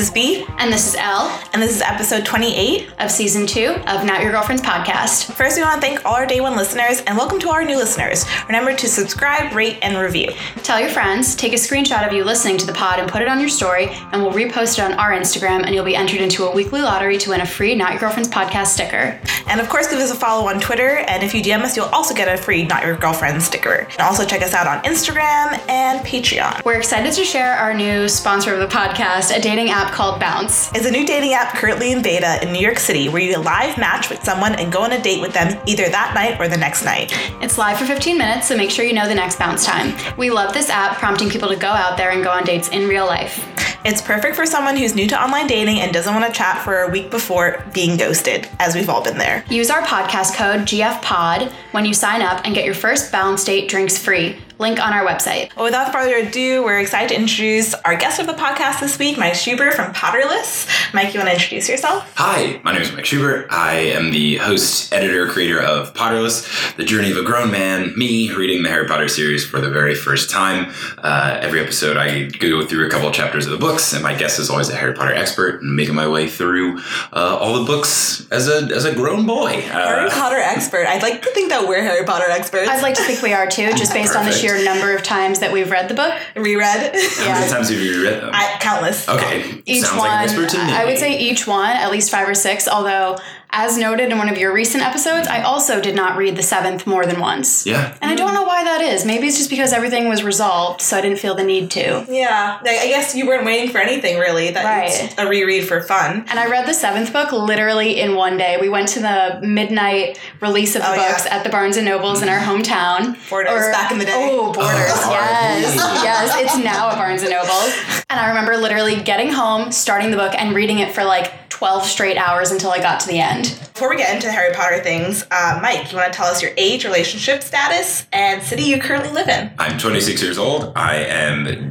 is B. And this is L. And this is episode 28 of season two of Not Your Girlfriend's podcast. First, we want to thank all our day one listeners and welcome to our new listeners. Remember to subscribe, rate, and review. Tell your friends, take a screenshot of you listening to the pod and put it on your story, and we'll repost it on our Instagram, and you'll be entered into a weekly lottery to win a free Not Your Girlfriend's podcast sticker. And of course, give us a follow on Twitter, and if you DM us, you'll also get a free Not Your Girlfriend sticker. And also check us out on Instagram and Patreon. We're excited to share our new sponsor of the podcast, a dating app called Bounce. It's a new dating app currently in beta in New York City where you live match with someone and go on a date with them either that night or the next night. It's live for 15 minutes, so make sure you know the next bounce time. We love this app, prompting people to go out there and go on dates in real life. It's perfect for someone who's new to online dating and doesn't want to chat for a week before being ghosted, as we've all been there. Use our podcast code GFPOD when you sign up and get your first bounce date drinks free. Link on our website. Well, without further ado, we're excited to introduce our guest of the podcast this week, Mike Schubert from Potterless. Mike, you want to introduce yourself? Hi, my name is Mike Schubert. I am the host, editor, creator of Potterless, the journey of a grown man, me reading the Harry Potter series for the very first time. Uh, every episode, I go through a couple of chapters of the books, and my guest is always a Harry Potter expert, and making my way through uh, all the books as a as a grown boy. Uh, Harry Potter expert. I'd like to think that we're Harry Potter experts. I'd like to think we are too, just based on the Perfect. Sheer number of times that we've read the book. reread. How many times have you read them? I, countless. okay, Each sounds one, like an expert to me. I would say each one at least five or six. Although, as noted in one of your recent episodes, I also did not read the seventh more than once. yeah. And I don't know why that is. Maybe it's just because everything was resolved, so I didn't feel the need to. Yeah, I I guess you weren't waiting for anything really. That Right. it's a reread for fun. And I read the seventh book literally in one day. We went to the midnight release of the Oh, yeah. books at the Barnes and Nobles in our hometown. Borders, back in the day. Oh, oh Borders, Oh, yes, yes. It's now at Barnes and Nobles. And I remember literally getting home, starting the book, and reading it for like 12 straight hours until I got to the end. Before we get into the Harry Potter things, uh, Mike, you want to tell us your age, relationship status, and city you currently live in? I'm 26 years old. I am,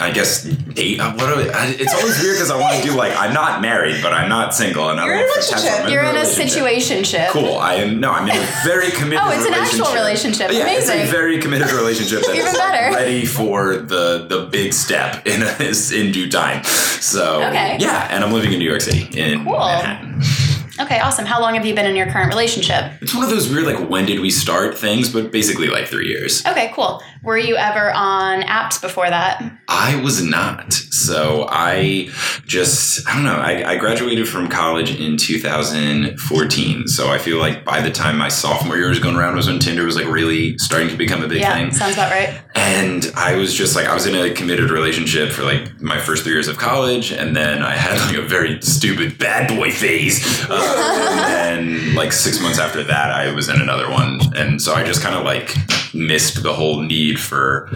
I guess, date. uh, What do I, it's always weird because I want to do like I'm not married, but I'm not single, and I You're don't in a know if that's- relationship. I'm You're in a relationship. situationship. Cool. I am no. I'm in a very committed. Oh, it's an actual relationship. Yeah, Amazing. it's a very committed relationship. That's Even better. Ready for the the big step in in due time. So Okay. yeah, and I'm living in New York City in Cool. Manhattan. Okay, awesome. How long have you been in your current relationship? It's one of those weird like when did we start things, but basically like three years. Okay, cool. Were you ever on apps before that? I was not. So I just, I don't know. I, I graduated from college in 2014. So I feel like by the time my sophomore year was going around was when Tinder was like really starting to become a big yeah, thing. sounds about right. And I was just like, I was in a committed relationship for like my first three years of college. And then I had like a very stupid bad boy phase. Uh, and then like six months after that, I was in another one. And so I just kind of like missed the whole need for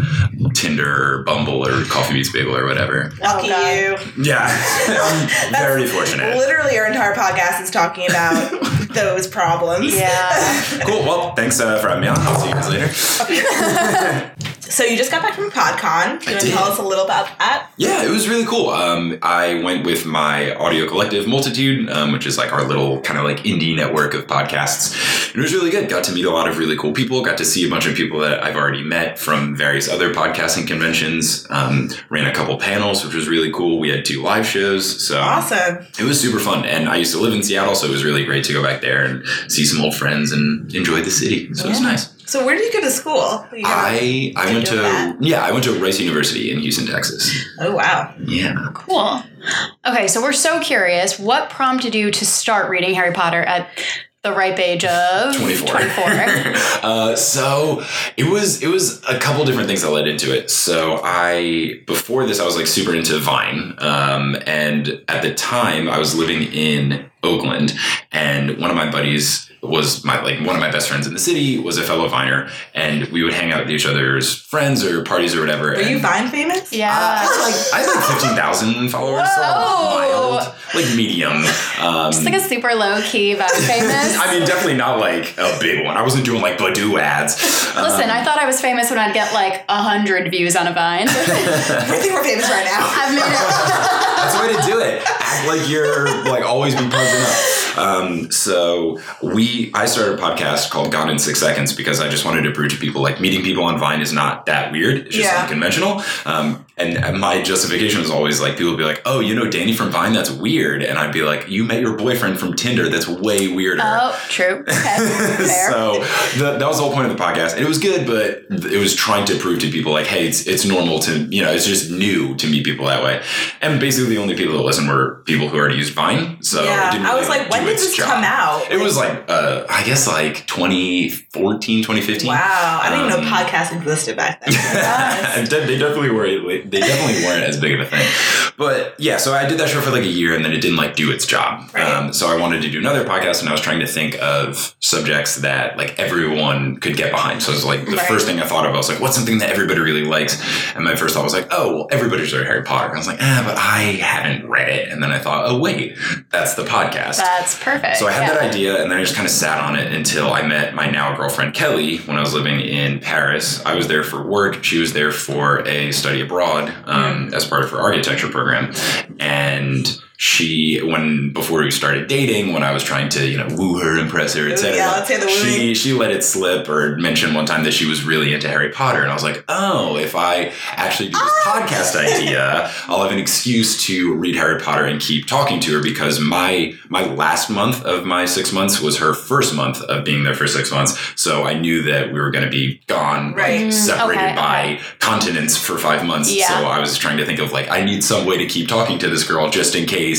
Tinder or Bumble or Coffee Meets Bagel or whatever. Lucky God. you. Yeah. I'm very fortunate. Literally, our entire podcast is talking about those problems. Yeah. Cool. Well, thanks uh, for having me on. I'll see you guys later. So you just got back from PodCon. Can you did. tell us a little about that? Yeah, it was really cool. Um, I went with my audio collective Multitude, um, which is like our little kind of like indie network of podcasts. And it was really good. Got to meet a lot of really cool people. Got to see a bunch of people that I've already met from various other podcasting conventions. Um, ran a couple panels, which was really cool. We had two live shows, so Awesome. it was super fun. And I used to live in Seattle, so it was really great to go back there and see some old friends and enjoy the city. So it was nice. So where did you go to school? You I I went to that. yeah I went to Rice University in Houston, Texas. oh wow. Yeah. Cool. Okay, so we're so curious. What prompted you to start reading Harry Potter at the ripe age of 24. 24? uh, so it was it was a couple different things that led into it. So I before this I was like super into Vine, um, and at the time I was living in Oakland, and one of my buddies was my like one of my best friends in the city was a fellow Viner, and we would hang out with each other's friends or parties or whatever. Are you Vine famous? Uh, Yeah. I had like I had like fifteen thousand followers, so Whoa. mild, like medium. Um, It's like a super low key vibe famous. I mean, definitely not like a big one. I wasn't doing like Badoo ads. Listen, Um, I thought I was famous when I'd get like a hundred views on a Vine. I think we're famous right now. I've made it. That's the way to do it. Act like you're like always be punching up. Um, so we, I started a podcast called Gone in Six Seconds because I just wanted to prove to people like meeting people on Vine is not that weird. It's just Yeah. unconventional. Um, and my justification was always like people would be like, "Oh, you know Danny from Vine? That's weird," and I'd be like, "You met your boyfriend from Tinder? That's way weirder." Oh, true. Okay. So the, that was the whole point of the podcast. And it was good, but it was trying to prove to people like, hey, it's it's normal to you know, it's just new to meet people that way. And basically, the only people that listened were people who already used Vine. So yeah, didn't I was like, when did this job. come out? It was like uh, I guess like 2014, 2015. Wow, I didn't even Um, know podcasts existed back then. They definitely were. They definitely weren't as big of a thing. But yeah, so I did that show for like a year, and then it didn't like do its job. Right. Um, so I wanted to do another podcast, and I was trying to think of subjects that like everyone could get behind. So it was like the Right. first thing I thought of. I was like, what's something that everybody really likes? And my first thought was like, oh, well, everybody's read Harry Potter. And I was like, ah, but I haven't read it. And then I thought, oh wait, that's the podcast. That's perfect. So I had yeah. that idea, and then I just kind of sat on it until I met my now girlfriend Kelly when I was living in Paris. I was there for work; she was there for a study abroad um, as part of her architecture program, and she when before we started dating when i was trying to you know woo her impress her etc Yeah, let's hear the she she let it slip or mentioned one time that she was really into harry potter and i was like oh if i actually do this Ah! podcast idea i'll have an excuse to read harry potter and keep talking to her because my my last month of my six months was her first month of being there for six months so i knew that we were going to be gone Right. Mm, separated okay, by okay. continents for five months Yeah. so i was trying to think of like i need some way to keep talking to this girl just in case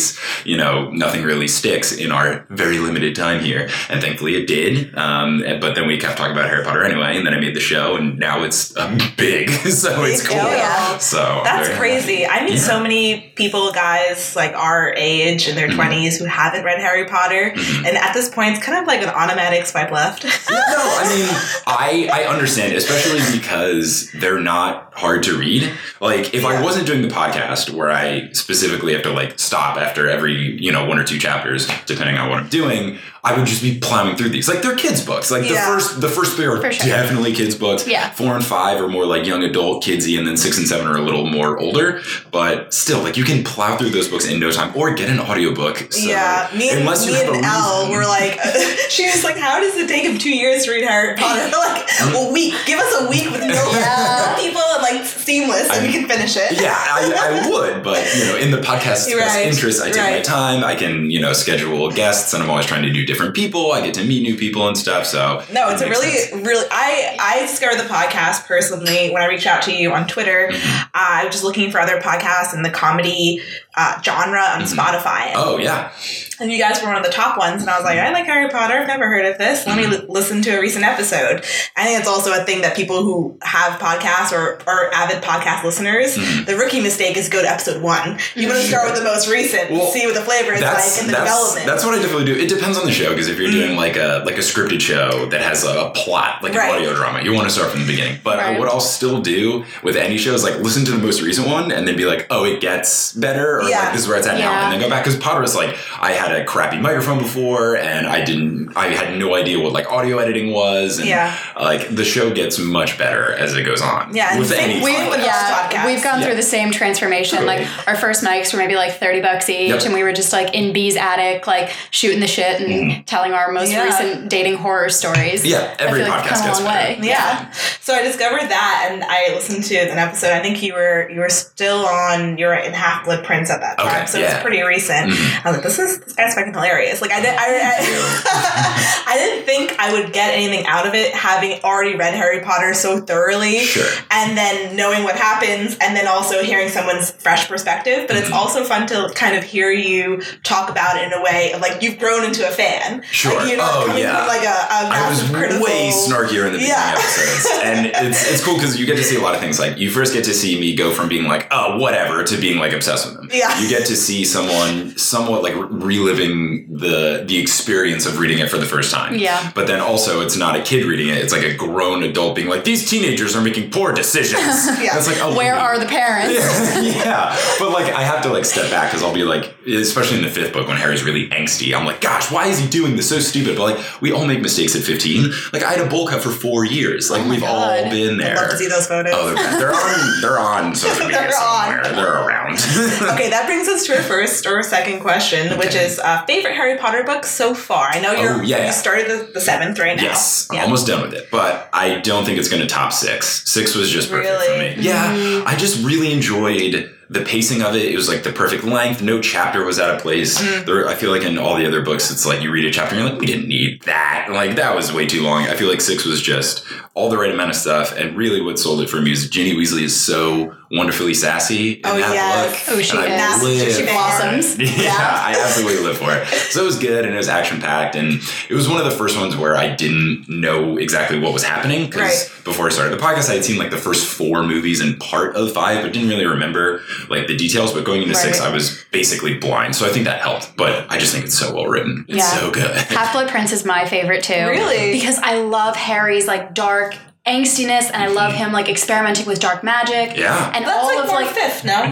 you know nothing really sticks in our very limited time here and thankfully it did um, but then we kept talking about harry potter anyway and then i made the show and now it's uh, big so it's cool Oh, yeah. so That's very- crazy. I meet Yeah. so many people, guys, like our age in their Mhm. 20s who haven't read Harry Potter. Mhm. And at this point, it's kind of like an automatic swipe left. no, I mean, I I understand, especially because they're not hard to read. Like, if I wasn't doing the podcast where I specifically have to like stop after every you know one or two chapters, depending on what I'm doing, I would just be plowing through these. Like, they're kids' books. Like the first the first three are sure. definitely kids' books. Yeah. Four and five are more like young adult, kidsy, and then six and seven are a little more older. But still, like you can plow through those books in no time, or get an audiobook. So yeah, me and, unless me and a Elle were like, she was like, how does it take him two years to read Harry Potter? We're like, a mm. week. Give us a week with no, Yeah. people and like seamless, and we I'm- can finish it. yeah, I, I would, but you know, in the podcast's best interest, I take my time. I can, you know, schedule guests, and I'm always trying to do different people. I get to meet new people and stuff. So No, it's a really, sense. really. I I discovered the podcast personally when I reached out to you on Twitter. Mhm. I was just looking for other podcasts in the comedy uh, genre on Mhm. Spotify, Oh yeah, and you guys were one of the top ones. And I was like, I like Harry Potter. I've never heard of this. Let me Mm-hmm. li- listen to a recent episode. I think it's also a thing that people who have podcasts or are avid podcast listeners, Mhm. the rookie mistake is go to episode one. You want to start with the most recent, Well, see what the flavor is like, and the that's, development. that's what I definitely do. It depends on the show because if you're Mm. doing like a like a scripted show that has a plot, like Right. an audio drama, you want to start from the beginning. But Right. what I'll still do with any show is like listen to the most recent one and then be like, oh, it gets better, or Yeah. like this is where it's at now, and then go back because Potter is like I had a crappy microphone before and I didn't, I had no idea what like audio editing was, and Yeah. like the show gets much better as it goes on. Yeah, with any with- format. with- yeah, podcast. we've gone Yeah. through the same transformation. Totally. Like our first mics were maybe like thirty bucks each, Yep. and we were just like in B's attic, like shooting the shit and Telling our most Yeah. recent dating horror stories. Yeah, every I feel like podcast it's come gets a long better. way. Yeah. So I discovered that, and I listened to an episode. I think you were you were still on. You were in Half Blood Prince at that time, Okay, so it's yeah. pretty recent. Mhm. I was like, this is this guy's fucking hilarious. Like I did, I, I, I didn't think I would get anything out of it, having already read Harry Potter so thoroughly, Sure. and then knowing what happens, and then also hearing someone's fresh perspective. But it's Mhm. also fun to kind of hear you talk about it in a way of like you've grown into a fan. Sure. Like, you're not Oh, yeah. like a, a I was critical. way snarkier in the beginning Yeah. episodes, and it's it's cool because you get to see a lot of things. Like you first get to see me go from being like oh whatever to being like obsessed with them. Yeah. You get to see someone somewhat like reliving the the experience of reading it for the first time. Yeah. But then also it's not a kid reading it; it's like a grown adult being like these teenagers are making poor decisions. Yeah. It's like oh Where wait. are the parents? yeah, yeah, but like I have to like step back because I'll be like, especially in the fifth book when Harry's really angsty, I'm like, gosh, why is he doing this? So stupid. But like, we all make mistakes at 15. Like I had a bowl cut for four years. Like Oh we've all God. been I'd there. love to see those photos. Oh, they're, they're on. They're on social media They're on. They're around. okay, that brings us to our first or second question, which is uh, favorite Harry Potter book so far. I know you're Oh, yeah. you started the, the seventh. right now. Yes, I'm almost done with it, but I don't think it's going to top six. Six was just perfect Really? for me. Yeah, I just really enjoyed the pacing of it. It was like the perfect length. No chapter was out of place. Mm. There, I feel like in all the other books, it's like you read a chapter and you're like, we didn't need that. Like that was way too long. I feel like six was just all the right amount of stuff. And really, what sold it for me is Ginny Weasley is so wonderfully sassy. In Oh, that yes. book. Oh, she And is. She blossoms. yeah, I absolutely live for it. So it was good and it was action packed and it was one of the first ones where I didn't know exactly what was happening because Right. before I started the podcast, I had seen like the first four movies and part of five, but didn't really remember like the details. But going into six, I was basically blind, so I think that helped. But I just think it's so well written. It's Yeah. so good. Half Blood Prince is my favorite too. Really? Because I love Harry's like dark angstiness and I love him like experimenting with dark magic. Yeah. And That's all like of more like fifth, no?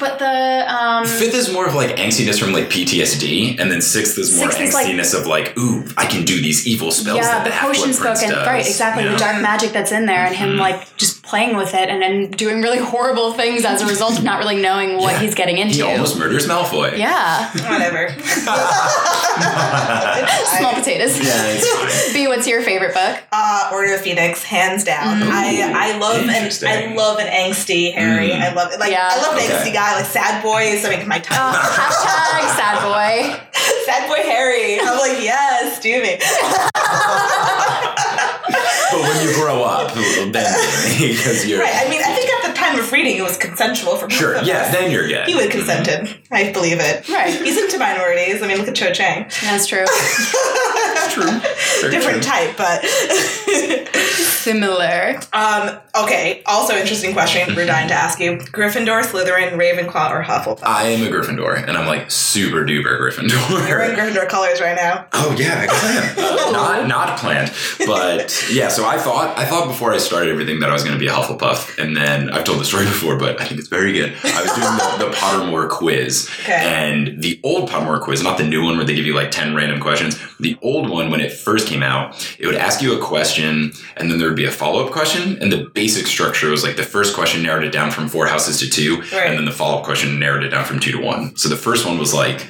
but the um Fifth is more of like angstiness from like PTSD, and then sixth is more Sixth is, like- angstiness of like, ooh, I can do these evil spells. yeah, that the the Half-Blood potions book Prince and does. right, exactly Yeah. the dark magic that's in there and him Mhm. like just playing with it and then doing really horrible things as a result of not really knowing what Yeah. he's getting into. He almost murders Malfoy. yeah. Whatever. Small potatoes. Yeah, it's fine. B, what's your favorite book? Uh, Order of Phoenix, hands down. Mm. I I love an I love an angsty Harry. Mm. I love it. Like Yeah. I love an Okay. angsty guy. Like sad boy is something my Uh, hashtag sad boy. sad boy Harry. I'm like yes, do me. But when you grow up, then because you're Right. I mean, I think at time of reading, it was consensual for both sure, of yeah, us. then you're good. He would have consented. I believe it. Right. He's into minorities. I mean, look at Cho Chang. That's true. true. Very Different true. type, but Similar. um. Okay. Also, interesting question. We're dying to ask you: Gryffindor, Slytherin, Ravenclaw, or Hufflepuff? I am a Gryffindor, and I'm like super duper Gryffindor. You're in Gryffindor colors right now. Oh yeah, I guess I am. Uh, not not planned, but yeah. So I thought I thought before I started everything that I was going to be a Hufflepuff, and then I've told the story before, but I think it's very good. I was doing the, the Pottermore quiz, Okay. and the old Pottermore quiz, not the new one where they give you like ten random questions. The old one, when it first came out, it would ask you a question, and then there would be a follow up question, and the basic structure was like the first question narrowed it down from four houses to two, Right. and then the follow up question narrowed it down from two to one. So the first one was like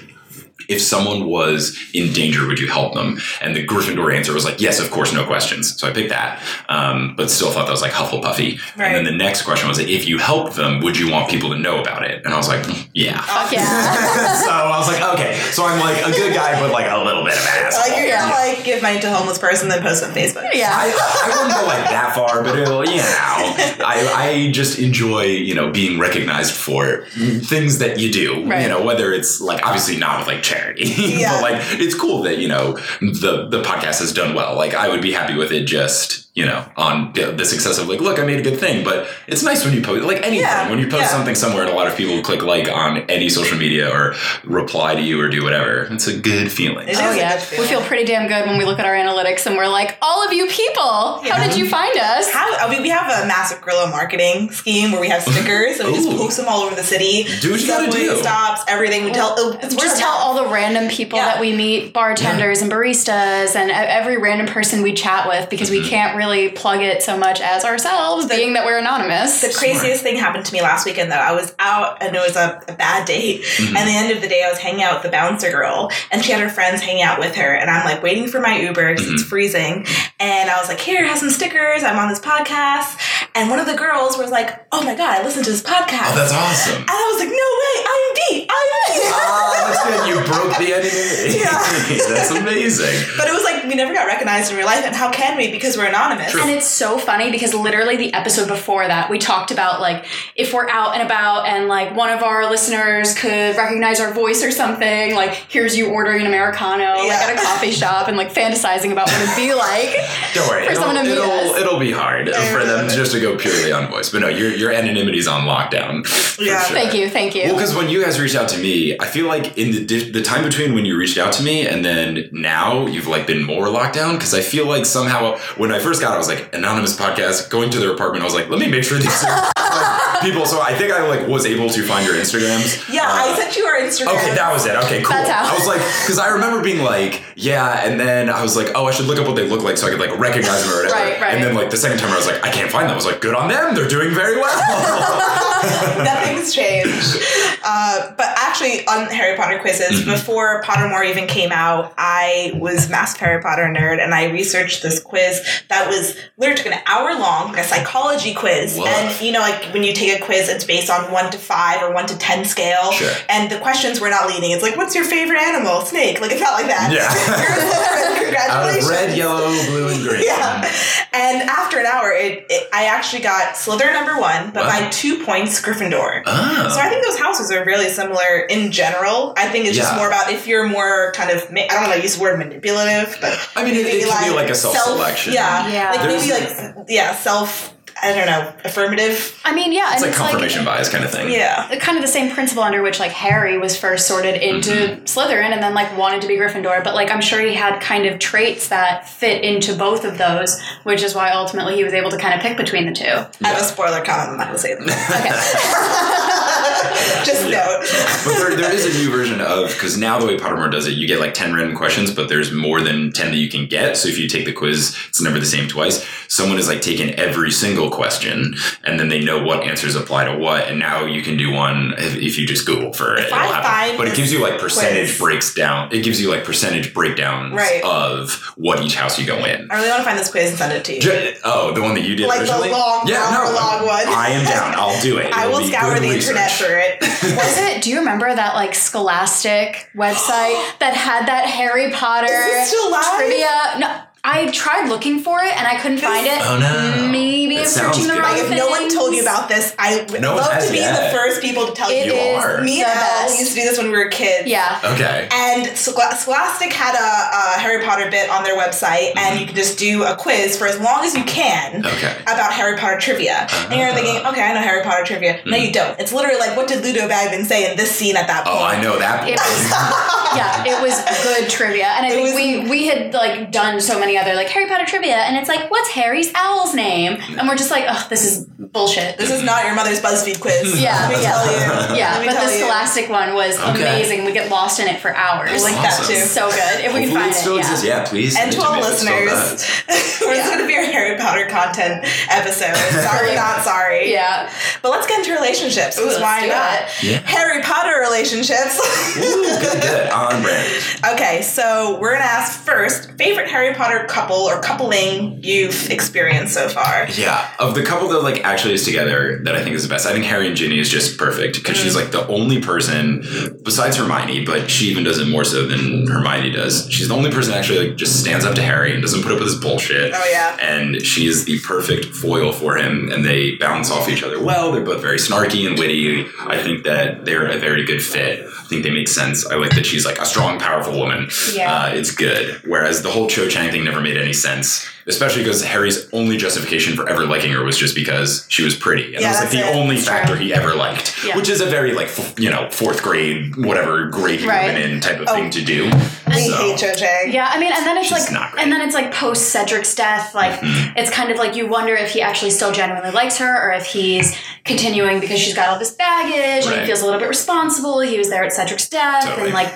if someone was in danger, would you help them? And the Gryffindor answer was like, yes, of course, no questions. So I picked that, um, but still thought that was like Hufflepuffy. Right. And then the next question was, if you helped them, would you want people to know about it? And I was like, mm, yeah. Fuck yeah. so I was like, okay. So I'm like a good guy, but like a little bit of an asshole. Like you're Yeah. gonna like give money to a homeless person, then post on Facebook. yeah. I, I wouldn't go like that far, but it'll, you know, I, I just enjoy, you know, being recognized for things that you do, Right. you know, whether it's like, obviously not with like charity, Yeah. but like, it's cool that, you know, the, the podcast has done well. Like, I would be happy with it just, you know, on the the success of like, look, I made a good thing, but it's nice when you post, like anything, Yeah, when you post yeah. something somewhere and a lot of people click like on any social media or reply to you or do whatever, it's a good feeling. It Oh is a yeah, good we feel pretty damn good when we look at our analytics and we're like, all of you people, how did you find us? How, I mean, we have a massive guerrilla marketing scheme where we have stickers and we just post them all over the city. Do what you gotta Subway do. stops, everything. We tell. oh, It's Just tell all the random people Yeah. that we meet, bartenders and baristas, and every random person we chat with because we mm-hmm. can't really plug it so much as ourselves, The- being that we're anonymous. The craziest thing happened to me last weekend though. I was out and it was a, a bad date. Mhm. And the end of the day, I was hanging out with the bouncer girl and she had her friends hanging out with her. And I'm like waiting for my Uber because it's freezing. And I was like, here, have some stickers. I'm on this podcast. And one of the girls was like, oh my God, I listened to this podcast. Oh, that's awesome. and I was like, no way, IMD, IMD. Ah, that's good. You broke the enemy. Yeah. that's amazing. But it was like, we never got recognized in real life. And how can we? Because we're anonymous. True. And it's so funny because literally the episode before that, we talked about like if we're out and about and like one of our listeners could recognize our voice or something, like here's you ordering an Americano like at a coffee shop and like fantasizing about what it'd be like. Don't worry. For it'll, someone to meet it'll, us. it'll be hard for them just to go purely on voice. But no, your your anonymity's on lockdown. Yeah. sure. Thank you, thank you. Well, because when you guys reached out to me, I feel like in the di- the time between when you reached out to me and then now you've like been more locked down. Because I feel like somehow when I first it, I was like anonymous podcast. Going to their apartment, I was like, let me make sure these are like, people. So I think I like was able to find your Instagrams. yeah, Uh, I sent you our Instagram. Okay, that was it. Okay, cool. That's how- I was like, because I remember being like, yeah, and then I was like, oh, I should look up what they look like so I could like recognize them or whatever. Right, right. And then like the second time I was like, I can't find them. I was like, good on them. They're doing very well. Nothing's changed. Uh, but actually, on Harry Potter quizzes, Mhm. before Pottermore even came out, I was massive Harry Potter nerd, and I researched this quiz that was literally took an hour long, like a psychology quiz. And you know, like when you take a quiz, it's based on one to five or one to ten scale. Sure. And the questions were not leading. It's like, what's your favorite animal? Snake. Like it's not like that. Yeah. You're a Slytherin. Out Congratulations. of red, yellow, blue, and green. Yeah. And after an hour, it, it I actually got Slytherin number one, but Wow. by two points, Gryffindor. Oh. So I think those houses are really similar in general. I think it's just more about if you're more kind of I don't want to use the word manipulative, but I mean, it, it can be like a self- self-selection. Yeah, Yeah. like maybe like yeah, self. I don't know, affirmative. I mean, yeah, It's and like it's confirmation bias kind of thing. Yeah, kind of the same principle under which like Harry was first sorted into Mm-hmm. Slytherin and then like wanted to be Gryffindor, but like I'm sure he had kind of traits that fit into both of those, which is why ultimately he was able to kind of pick between the two. I have a spoiler comment. I'm not gonna say them. Okay. just Yeah. note. But there, there is a new version of because now the way Pottermore does it, you get like ten random questions, but there's more than ten that you can get. So if you take the quiz, it's never the same twice. Someone has like taken every single question, and then they know what answers apply to what. And now you can do one if, if you just Google for it. It'll happen. but it gives you like percentage quiz- breaks down. It gives you like percentage breakdowns Right. of what each house you go in. I really want to find this quiz and send it to you. Oh, the one that you did Like the originally? long, yeah, no, long, long one. I am down. I'll do it. I It'll will scour the internet for it. Was it? Do you remember that like Scholastic website that had that Harry Potter Is this still live? trivia? No, I tried looking for it and I couldn't find it. Oh, no. Maybe It I'm searching the wrong Like, if no one told you about this, I would No love has to be yet. the first people to tell It you. You is are. Me the and Elle best. used to do this when we were kids. Yeah. Okay. And Schol- Scholastic had a, a Harry Potter bit on their website, and mm-hmm. you can just do a quiz for as long as you can Okay. about Harry Potter trivia. And you're ah. thinking, okay, I know Harry Potter trivia. No, mm. you don't. It's literally like, what did Ludo Bagman say in this scene at that point? Oh, I know that. It was yeah, it was good trivia, and I It think was- we we had like done so many other like Harry Potter trivia, and it's like, what's Harry's owl's name? And we're just like, oh, this is bullshit. This is not your mother's BuzzFeed quiz. Yeah, Let me yeah. tell you. yeah, Let me but the you. Scholastic one was Okay. amazing. We get lost in it for hours. I like Awesome. that too. so good. If we can find it still it, yeah. exists. Yeah, please. And send to it all me if it still listeners, does. we're Yeah. going to be a Harry Potter content episode. Sorry, not sorry. Yeah. But let's get into relationships. Ooh, Because let's why do not? it. Yeah. Harry Potter relationships. Ooh, good, good. On brand. okay, so we're gonna ask first favorite Harry Potter couple or coupling you've experienced so far. Yeah, of the couple that like actually is together that I think is the best. I think Harry and Ginny is just perfect because she's like the only person besides Hermione, but she even does it more so than Hermione does. She's the only person that actually like just stands up to Harry and doesn't put up with his bullshit. Oh yeah. and she is the perfect foil for him and they bounce off each other well they're both very snarky and witty i think that they're a very good fit i think they make sense i like that she's like a strong powerful woman Yeah. uh, it's good whereas the whole cho chang thing never made any sense especially because harry's only justification for ever liking her was just because she was pretty and Yeah, it was like the it. only It's factor true. he ever liked Yeah. which is a very like f- you know fourth grade whatever grade you've Right. been in type of Oh. thing to do We So- hate Cho Yeah, I mean, and then it's She's like, not great. and then it's like post Cedric's death. Like, Mhm. it's kind of like you wonder if he actually still genuinely likes her, or if he's continuing because she's got all this baggage and he feels a little bit responsible. He was there at Cedric's death, Totally. and like,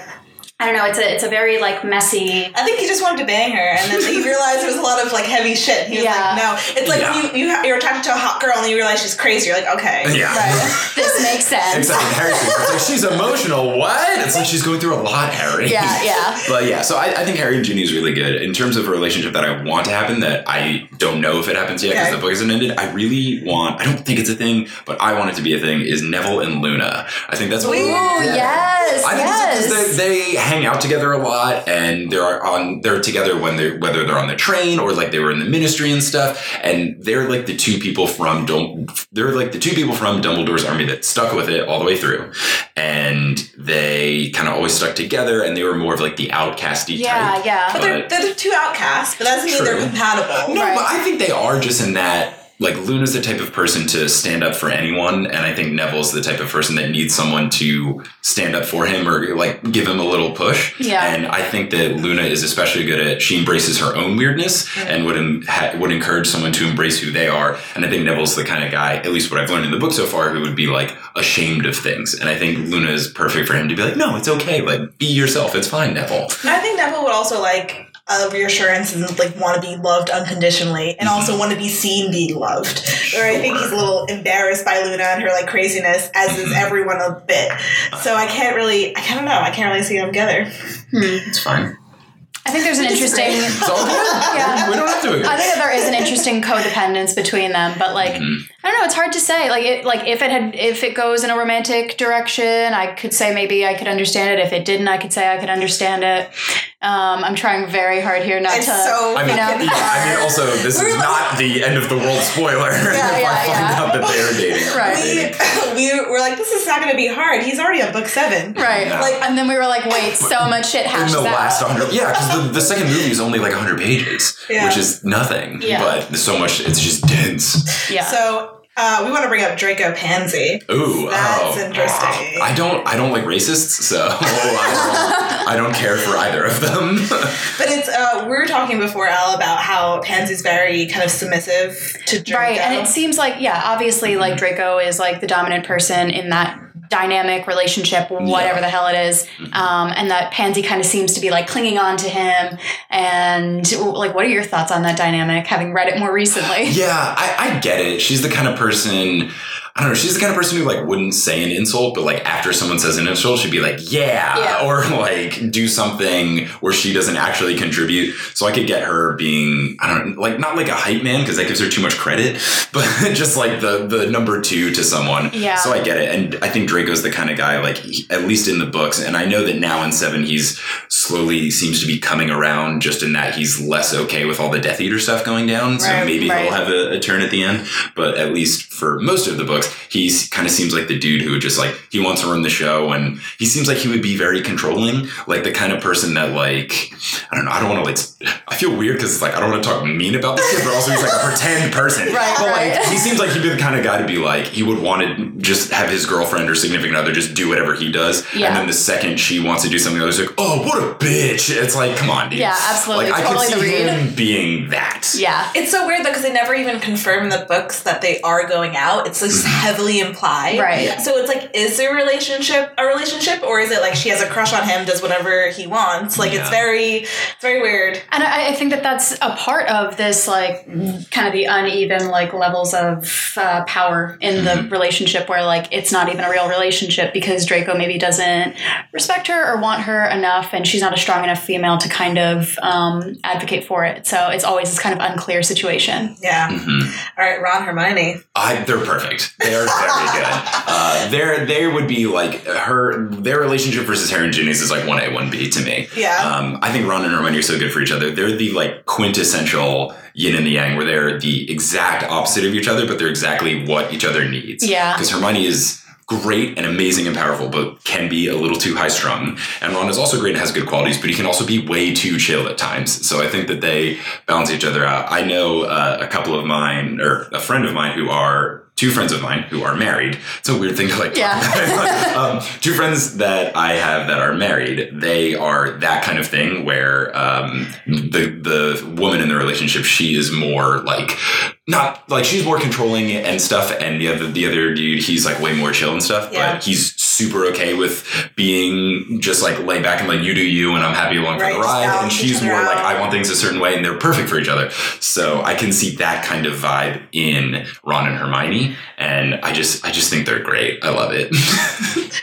I don't know. It's a it's a very like messy. I think he just wanted to bang her, and then he realized there was a lot of like heavy shit. He was Yeah. like, "No." It's like Yeah. you, you ha- you're attracted to a hot girl, and you realize she's crazy. You're like, "Okay, Yeah. right." This makes sense. Except in Harry's it's like she's emotional. What? It's like she's going through a lot, Harry. Yeah, yeah. But yeah, so I, I think Harry and Ginny is really good in terms of a relationship that I want to happen. That I don't know if it happens yet because Okay. the book isn't ended. I really want. I don't think it's a thing, but I want it to be a thing. Is Neville and Luna? I think that's. Ooh, yes, I think yes. it's because they, they hang out together a lot, and they're on they're together when they are whether they're on the train or like they were in the ministry and stuff, and they're like the two people from Dum- they're like the two people from Dumbledore's army that stuck with it all the way through, and they kind of always stuck together, and they were more of like the outcasty yeah, type. yeah. Yeah. But they're, they're the two outcasts, but that doesn't mean they're compatible. No, Right. but I think they are just in that. Like Luna's the type of person to stand up for anyone, and I think Neville's the type of person that needs someone to stand up for him or like give him a little push. Yeah. And I think that Luna is especially good at she embraces her own weirdness and would em- ha- would encourage someone to embrace who they are. And I think Neville's the kind of guy, at least what I've learned in the book so far, who would be like ashamed of things. And I think Luna is perfect for him to be like, no, it's okay, like be yourself, it's fine, Neville. I think Neville would also like uh, reassurance and like want to be loved unconditionally, and also want to be seen being loved. Or I think he's a little embarrassed by Luna and her like craziness, as is everyone a bit. So I can't really, I don't know, I can't really see them together. It's fine. I think there's an interesting. It's all good. Yeah. We don't have to. I think that there is an interesting codependence between them, but like Mhm. I don't know, it's hard to say. Like it like if it had if it goes in a romantic direction, I could say maybe I could understand it. If it didn't, I could say I could understand it. Um, I'm trying very hard here not It's to so I mean, you know. yeah, I mean, also, this is not the end of the world spoiler. if I yeah, find yeah. out that they are dating. Right. we, we were like, this is not going to be hard. He's already on book seven. Right. Yeah. Like and then we were like, wait, so much shit In the last out. 100, yeah, because the, the second movie is only like 100 pages, Yeah. which is nothing. Yeah. But there's so much, it's just dense. Yeah. So uh, we want to bring up Draco Pansy. Ooh, That's oh, interesting. I don't, I don't like racists, so I, don't, I don't care for either of them. But it's uh, we were talking before, Al, about how Pansy's very kind of submissive to Draco. Right, and it seems like yeah, obviously like Draco is like the dominant person in that dynamic relationship, whatever the hell it is, um, and that Pansy kind of seems to be like clinging on to him. And like, what are your thoughts on that dynamic? Having read it more recently, Yeah, I, I get it. She's the kind of person. I don't know. She's the kind of person who like wouldn't say an insult, but like after someone says an insult, she'd be like, "Yeah,", Yeah. or like do something where she doesn't actually contribute. So I could get her being, I don't know, like not like a hype man because that gives her too much credit, but just like the the number two to someone. Yeah. So I get it, and I think Draco's the kind of guy like he, at least in the books, and I know that now in seven he's slowly seems to be coming around, just in that he's less okay with all the Death Eater stuff going down. So Right, maybe right. he'll have a, a turn at the end. But at least for most of the books, he kind of seems like the dude who would just like he wants to run the show, and he seems like he would be very controlling, like the kind of person that like I don't know. I don't want to like. I feel weird because like I don't want to talk mean about this kid, but also he's like a pretend person. Right, But like right. he seems like he'd be the kind of guy to be like he would want to just have his girlfriend or significant other just do whatever he does, Yeah. and then the second she wants to do something, other's like, oh, what a bitch! It's like, come on, dude. Yeah, absolutely. Like Totally I the could see him being that. yeah, It's so weird though because they never even confirm in the books that they are going out. It's just heavily implied. Right. So it's like, is their relationship a relationship, or is it like she has a crush on him, does whatever he wants? Like it's very, it's very weird. and I, I think that that's a part of this like kind of the uneven like levels of uh, power in the Mm-hmm. relationship where like it's not even a real relationship because Draco maybe doesn't respect her or want her enough, and she's not a strong enough female to kind of um, advocate for it. So it's always this kind of unclear situation. Yeah. Mhm. All right, Ron Hermione. I, they're perfect. They are very good. Uh, they're they would be like her their relationship versus Harry and Ginny's is like one A one B to me. Yeah. Um, I think Ron and Hermione are so good for each other. They're the like quintessential yin and the yang, where they're the exact opposite of each other, but they're exactly what each other needs. Yeah. Because Hermione is great and amazing and powerful, but can be a little too high strung. And Ron is also great and has good qualities, but he can also be way too chill at times. So I think that they balance each other out. I know uh, a couple of mine, or a friend of mine, who are two friends of mine who are married. It's a weird thing to like. talk Yeah. about. um, two friends that I have that are married. They are that kind of thing where um, the the woman in the relationship, she is more like not like she's more controlling and stuff, and the other the other dude, he's like way more chill and stuff. Yeah. But he's super okay with being just like lay back and like you do you, and I'm happy along Right, for the ride. And she's other more like. I want things a certain way, and they're perfect for each other. So I can see that kind of vibe in Ron and Hermione, and I just I just think they're great. I love it.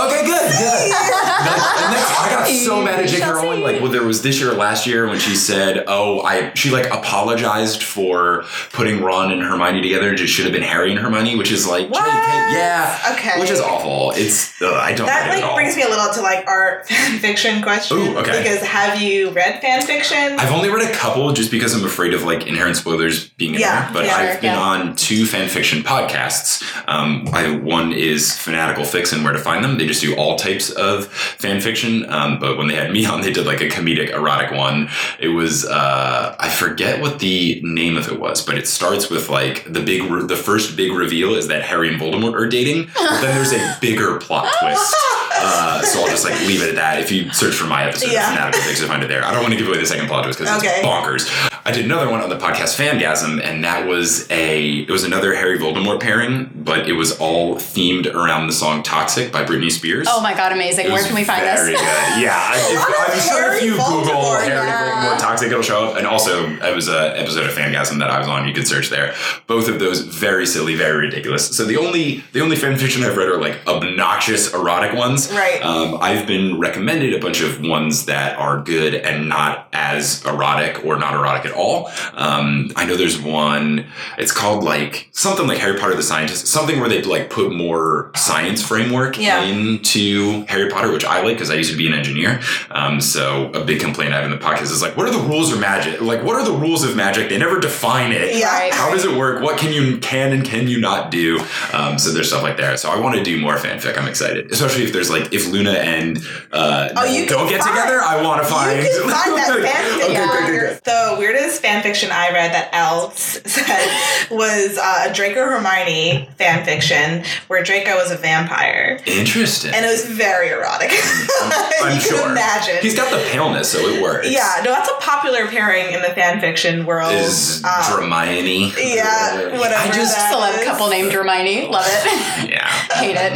We love them. Okay, good. good. That- and that's, I got so mad at J.K. Shall Rowling. Like, well, there was this year or last year when she said, "Oh, I," she like apologized for putting Ron and Hermione together. It just should have been Harry and Hermione, which is like, What? JK, yeah, Okay. which is awful. It's ugh, I don't That like it at like all. brings me a little to like our fan fiction question. Ooh, okay. Because have you read fan fiction? I've only read a couple just because I'm afraid of like inherent spoilers being in Yeah, there. But yeah, I've been yeah. on two fan fiction podcasts. Um, I, one is Fanatical Fix and Where to Find Them. They just do all types of fan fiction. Um, but when they had me on, they did like a comedic erotic one. It was uh, I forget what the name of it was, but it starts with like the big re- the first big reveal is that Harry and Voldemort are dating. But then there's a bigger plot twist. Uh, so I'll just like leave it at that. If you search for my episode Yeah. of Fanatical Fix, you'll find it there. I don't want to give away the second plot twist because Okay. it's bonkers. I did another one on the podcast Fangasm, and that was a it was another Harry Voldemort pairing, but it was all themed around the song "Toxic" by Britney Spears. Oh my god, amazing! It Where can we find very this? good. Yeah, I, if, I'm sure if Harry you Google Voldemort, Harry yeah. Voldemort Toxic, it'll show up. And also, it was an episode of Fangasm that I was on. You could search there. Both of those very silly, very ridiculous. So the only the only fan fiction I've read are like obnoxious erotic ones. Right. Um, I've been recommended a bunch of ones that are good and not as erotic or not erotic at all. Um, I know there's one. It's called like something like Harry Potter the Scientist, something where they like put more science framework Yeah. into Harry Potter, which I like because I used to be an engineer. Um, so a big complaint I have in the podcast is like, what are the rules of magic? Like, what are the rules of magic? They never define it. Yeah. Right. How does it work? What can you can and can you not do? Um, so there's stuff like that. So I want to do more fanfic. I'm excited, especially if there's like if Luna and uh, Oh, you don't get find- together. I want to find. You can find that fanfic. okay, Yeah. great, great, great. The weirdest fan fiction I read that Elle s- said was uh, a Draco Hermione fan fiction where Draco was a vampire. Interesting. And it was very erotic. I'm you sure. can imagine. He's got the paleness, so it works. yeah, no, that's a popular pairing in the fan fiction world. Is Um, Hermione? yeah, whatever I just that Celeb is. couple named Hermione. Love it. yeah. Hate it.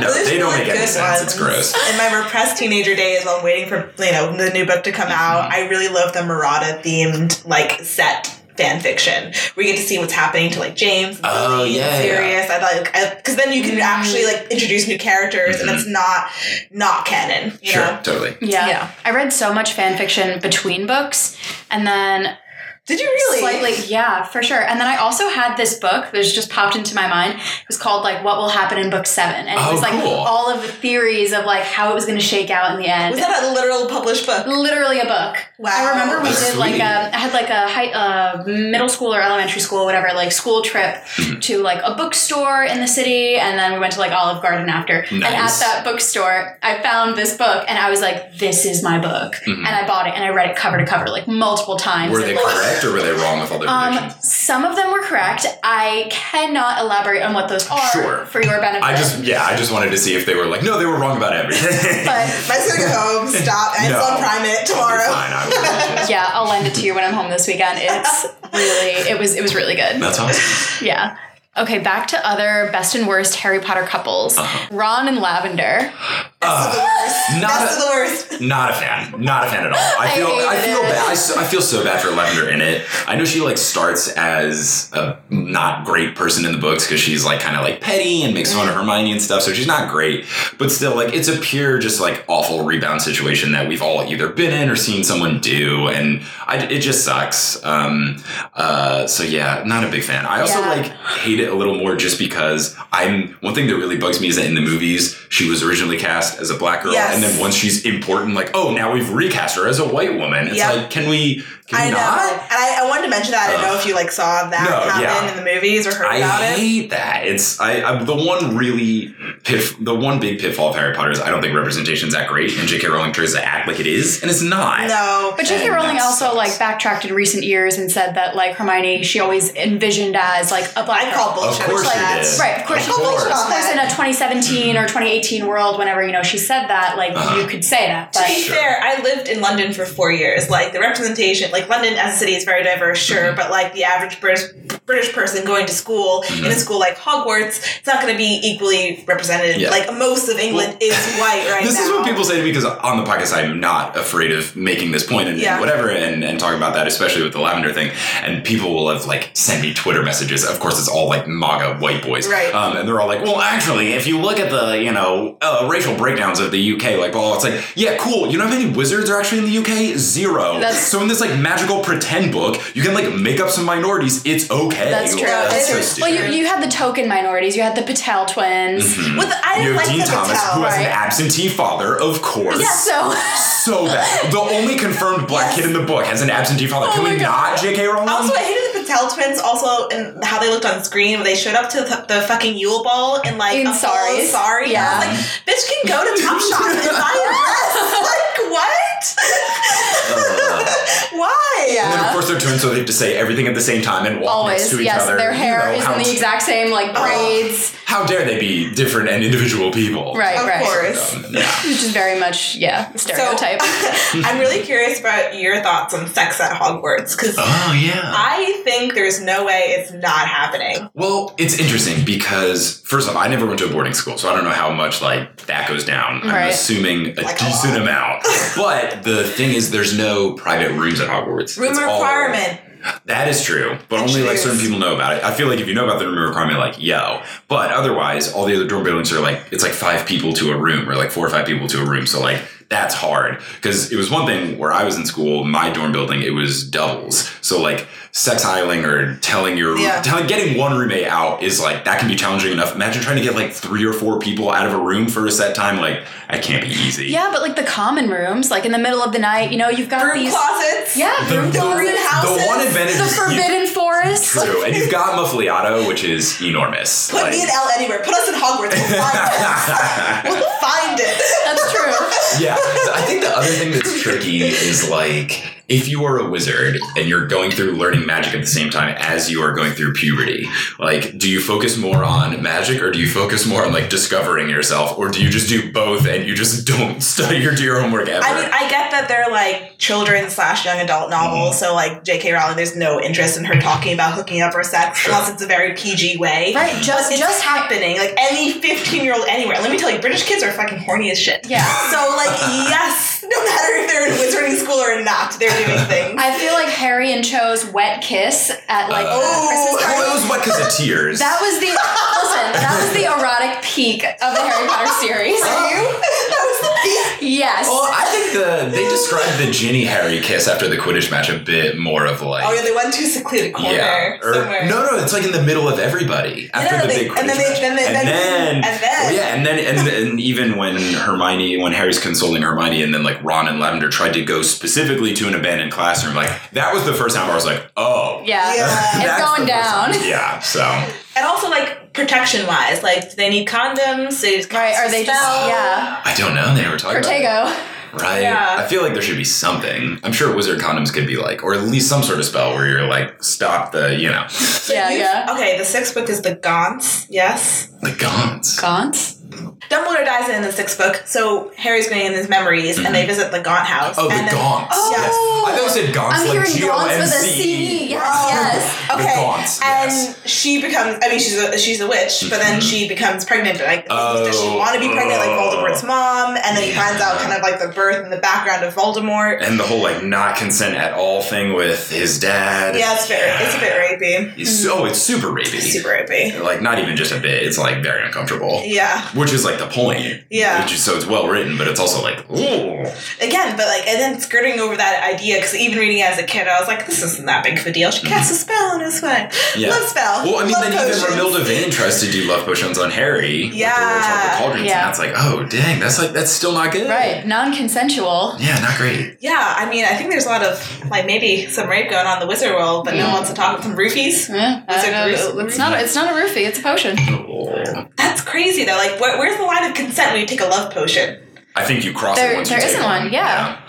No, they don't make any good sense. It's gross. In my repressed teenager days, while I'm waiting for you know the new book to come out, Mm-hmm. I really love the Marauder themed like set fan fiction where you get to see what's happening to like James, and Oh, Lily, yeah, and yeah. Sirius. I like because then you can actually like introduce new characters and Mhm. it's not not canon. You Sure, know? totally. Yeah. Yeah. I read so much fan fiction between books, and then Did you really? Slightly, yeah, for sure. And then I also had this book that just popped into my mind. It was called like "What Will Happen in Book 7. and it Oh, was like cool. all of the theories of like how it was going to shake out in the end. Was that a literal published book? Literally a book. Wow. I remember we That's did like sweet. a I had like a high, uh, middle school or elementary school, whatever, like school trip Mm-hmm. to like a bookstore in the city, and then we went to like Olive Garden after. And at that bookstore, I found this book, and I was like, "This is my book," Mhm. and I bought it, and I read it cover to cover like multiple times. Were they like, correct or were they wrong with all their um, predictions? some of them were correct. I cannot elaborate on what those are Sure. for your benefit. I just yeah, I just wanted to see if they were like, no, they were wrong about everything. but I'm just gonna go home, stop, and No. it's on Prime It I'll be tomorrow. fine. I will yeah, I'll lend it to you when I'm home this weekend. It's really it was it was really good. That's awesome. Yeah. Okay, back to other best and worst Harry Potter couples. Uh-huh. Ron and Lavender. That's the worst. not That's a- the worst. Not a fan. Not a fan at all. I I feel I, hated feel it. bad. I, s- I feel so bad for Lavender in it. I know she like starts as a not great person in the books because she's like kind of like petty and makes fun of Hermione and stuff. So she's not great, but still like it's a pure just like awful rebound situation that we've all either been in or seen someone do, and I, it just sucks. Um, uh, so yeah, not a big fan. I also Yeah. like hate it a little more just because I'm one thing that really bugs me is that in the movies she was originally cast as a black girl, Yes. and then once she's important, like oh now we've recast her as a white woman. It's Yep. like can we can I we know, not? and I, I wanted to mention that. I don't know if you like saw that No, happen yeah. in the movies or heard I about it. I hate that. It's I, I the one really pit, the one big pitfall of Harry Potter is I don't think representation's that great, and J.K. Rowling tries to act like it is, and it's not. No, But J.K. And Rowling also sucks. like backtracked in recent years and said that like Hermione, she always envisioned as like a black I girl. call bullshit. Of course on she did. Right, of course, Of she- of course, course. of course, in a 2017 or 2018 world, whenever you know she said that, like Uh-huh. you could say that. To be Sure. fair, I lived in London for four years. Like the representation, like London as a city is very diverse, sure, but like the average British British person going to school in a school like Hogwarts, it's not going to be equally represented. Yeah. Like most of England is white right this now. is what people say to me because on the podcast I'm not afraid of making this point and, Yeah. whatever and, and talking about that, especially with the lavender thing. And people will have like send me Twitter messages. Of course, it's all like MAGA white boys, Right. Um, and they're all like, "Well, actually, if you look at the you know uh, racial breakdowns of the UK, like, well, it's like, yeah, cool. You know how many wizards are actually in the UK? Zero. That's- so in this like magical pretend book, you can like make up some minorities. It's okay. That's true. That's so Well, you, you had the token minorities. You had the Patel twins. Mhm. With the, I You didn't have like Dean the Thomas, Patel. who has an absentee father, of course. Yeah, so so bad. The only confirmed black Yes. kid in the book has an absentee father. Oh Can we God. not, J.K. Rowling? Also, I hated the Patel twins. Also, and how they looked on screen when they showed up to the, the fucking Yule Ball in like In a full saris. Sorry, Yeah. I was like, bitch can go to Top Topshop and buy a dress. like what? Uh, Why? Yeah. And then of course they're twins, so they have to say everything at the same time and walk next Always, to each yes. other. Their You hair know, is how, in the exact same like braids. how dare they be different and individual people? Right, Of right. course. Um, yeah. Which is very much yeah, the stereotype. I'm really curious about your thoughts on sex at Hogwarts because Oh yeah. I think there's no way it's not happening. Well, it's interesting because first off, I never went to a boarding school, so I don't know how much like that goes down. I'm Right. assuming a Like decent lot. amount. but the thing is, there's no private rooms at Hogwarts. Room It's all- requirement. that is true, but only like certain people know about it. I feel like if you know about the room requirement, like yo. But otherwise, all the other dorm buildings are like it's like five people to a room, or like four or five people to a room. So like that's hard because it was one thing where I was in school, my dorm building, it was doubles. So like sex hiling or telling your Yeah. telling getting one roommate out is like that can be challenging enough. Imagine trying to get like three or four people out of a room for a set time. Like that can't be easy. yeah, but like the common rooms, like in the middle of the night, you know, you've got Broom these closets. Yeah, The, broom the, closets. houses. the one advantage The is you- Forbidden Forest. True, and you've got Muffliato, which is enormous. Put Like- me in L anywhere. Put us in Hogwarts. We'll find it. We'll find it. That's true. yeah, I think the other thing that's tricky is like if you are a wizard and you're going through learning magic at the same time as you are going through puberty, like do you focus more on magic or do you focus more on like discovering yourself or do you just do both and you just don't study or do your homework ever? I mean, I get that they're like children slash young adult novels, mm-hmm. so like J.K. Rowling, there's no interest in her talking about hooking up or sex Sure. unless it's a very PG way. Right, just But it's just happening. Like any 15 year old anywhere. Let me tell you, British kids are fucking horny as shit. Yeah. So like, yes, no matter if they're in wizarding school or not, they're doing things. I feel like Harry and Cho's wet kiss at like Uh, the Oh, Christmas party. well, it was what because of tears. That was the listen. That was the erotic peak of the Harry Potter series. Are you? That was the peak. Yes. well, I think the they described the Ginny Harry kiss after the Quidditch match a bit more of like Oh yeah, they went to a secluded corner Yeah, or somewhere. no, no, it's like in the middle of everybody after no, the they- big and then Quidditch they- then they- match. then- and then, and then- oh yeah, and then and, and even when Hermione, when Harry's consoling Hermione, and then like Ron and Lavender tried to go specifically to an abandoned classroom, like that was the first time I was like, oh, yeah. Yeah. It's going down. time. Yeah, so And also like protection wise, like do they need condoms? They Right? Are a they just spell? yeah? I don't know. They were talking about it. Protego. right. Yeah. I feel like there should be something. I'm sure wizard condoms could be like, or at least some sort of spell where you're like, stop the, you know, Yeah, yeah. Okay, the sixth book is the Gaunts. Yes. the gaunts. Gaunts. Dumbledore dies in the sixth book, so Harry's going in his memories, and they visit the Gaunt house. Oh, the and then- gaunts. Oh. yes. I thought you said gaunts I'm like hearing G O Gaunts with a C. C. Yes, Oh. yes. The Okay, gaunts, and yes. she becomes. I mean, she's a she's a witch, but then Mhm. she becomes pregnant. But like, does she Oh, want to be pregnant like oh. Voldemort's mom? And then he finds out kind of like the birth and the background of Voldemort. and the whole like not consent at all thing with his dad. Yeah, it's very, it's a bit rapey, It's so it's super rapey. super rapey. Like not even just a bit. It's like very uncomfortable. Yeah, Which is like the point. Yeah. Which is so it's well written, but it's also like ooh. again, but like, and then skirting over that idea because even reading it as a kid, I was like, this isn't that big of a deal. She casts mm-hmm. a spell and it's fine. Yeah. Love spell. Well, I mean, Love then potions. even Romilda Vane tries to do love potions on Harry. Yeah. little chocolate cauldrons, Yeah. and that's like, oh dang, that's like that's still not good. Right. Non-consensual. Yeah, not great. Yeah, I mean, I think there's a lot of like maybe some rape going on in the wizard world, but no one wants to talk with some roofies. Yeah, I Is it don't know. It's not. It's not a roofie. It's a potion. Oh. That's crazy though. Like, where, where's the line of consent when you take a love potion? I think you cross There- it once There you isn't one, yeah.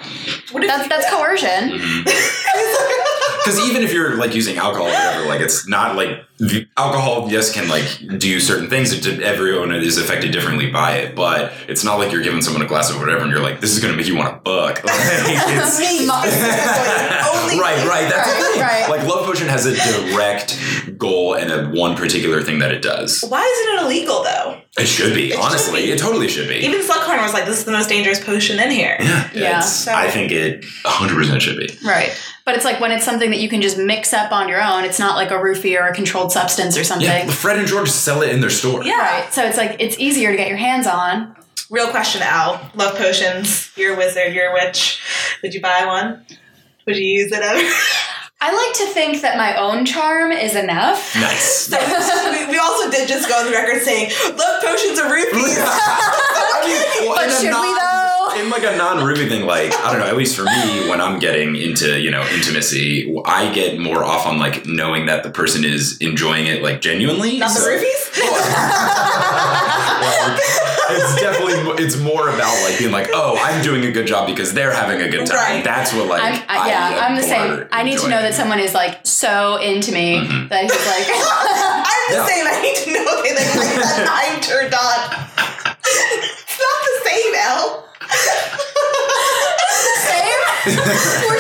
What if That's you- that's coercion. Mm-hmm. Because even if you're like using alcohol or whatever, like it's not like the alcohol. Yes, can like do certain things. It, everyone is affected differently by it, but it's not like you're giving someone a glass of whatever and you're like, this is gonna make you want to buck. Like, it's- Me specifically, right, me. right. That's the thing. right. Like Love Potion has a direct goal and a one particular thing that it does. Why isn't it illegal though? It should be, It should honestly. be. It totally should be. Even Slughorn was like, "This is the most dangerous potion in here." yeah, Yeah. it's- So- I think it 100% should be. Right. But it's like when it's something that you can just mix up on your own. It's not like a roofie or a controlled substance or something. Yeah, Fred and George sell it in their store. Yeah. Right. So it's like it's easier to get your hands on. Real question, Al. Love potions. You're a wizard. You're a witch. Would you buy one? Would you use it ever? I like to think that my own charm is enough. Nice. so we, we also did just go on the record saying love potions are roofies. I mean, well, But in a should we non- though? In like a non-roofie thing, like I don't know. At least for me, when I'm getting into you know intimacy, I get more off on like knowing that the person is enjoying it like genuinely. Not the So- roofies. Well, it's definitely it's more about like being like, oh, I'm doing a good job because they're having a good time. Right. That's what like. I'm, I, yeah, I'm the same. I need to know that someone is like so into me Mhm. that he's like, I'm the Yeah. same. I need to know they like, like that I'm turned on. it's not the same, Elle. Same.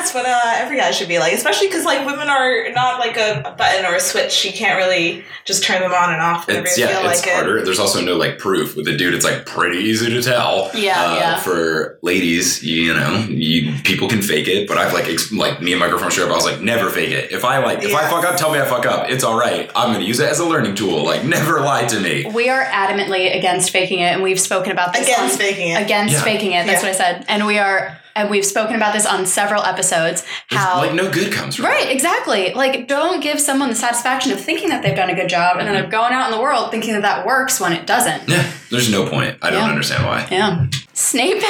that's what uh, every guy should be like, especially because like women are not like a, a button or a switch. You can't really just turn them on and off It's yeah, feel it's like it. harder. There's also no like proof with a dude. It's like pretty easy to tell. Yeah, Uh, yeah. For ladies, you know, you people can fake it, but I've like ex- like me and my girlfriend straight up. I was like, never fake it. If I like, if I fuck up, tell me I fuck up. It's all right. I'm gonna use it as a learning tool. Like, never lie to me. We are adamantly against faking it, and we've spoken about this Against on- faking it. against Yeah. faking it. That's Yeah. what I said, and we are, and we've spoken about this on several episodes. How like no good comes from it. Right, exactly. Like, don't give someone the satisfaction of thinking that they've done a good job and then they're mm-hmm. going out in the world thinking that that works when it doesn't. Yeah, there's no point. I don't understand why. Yeah. Snape.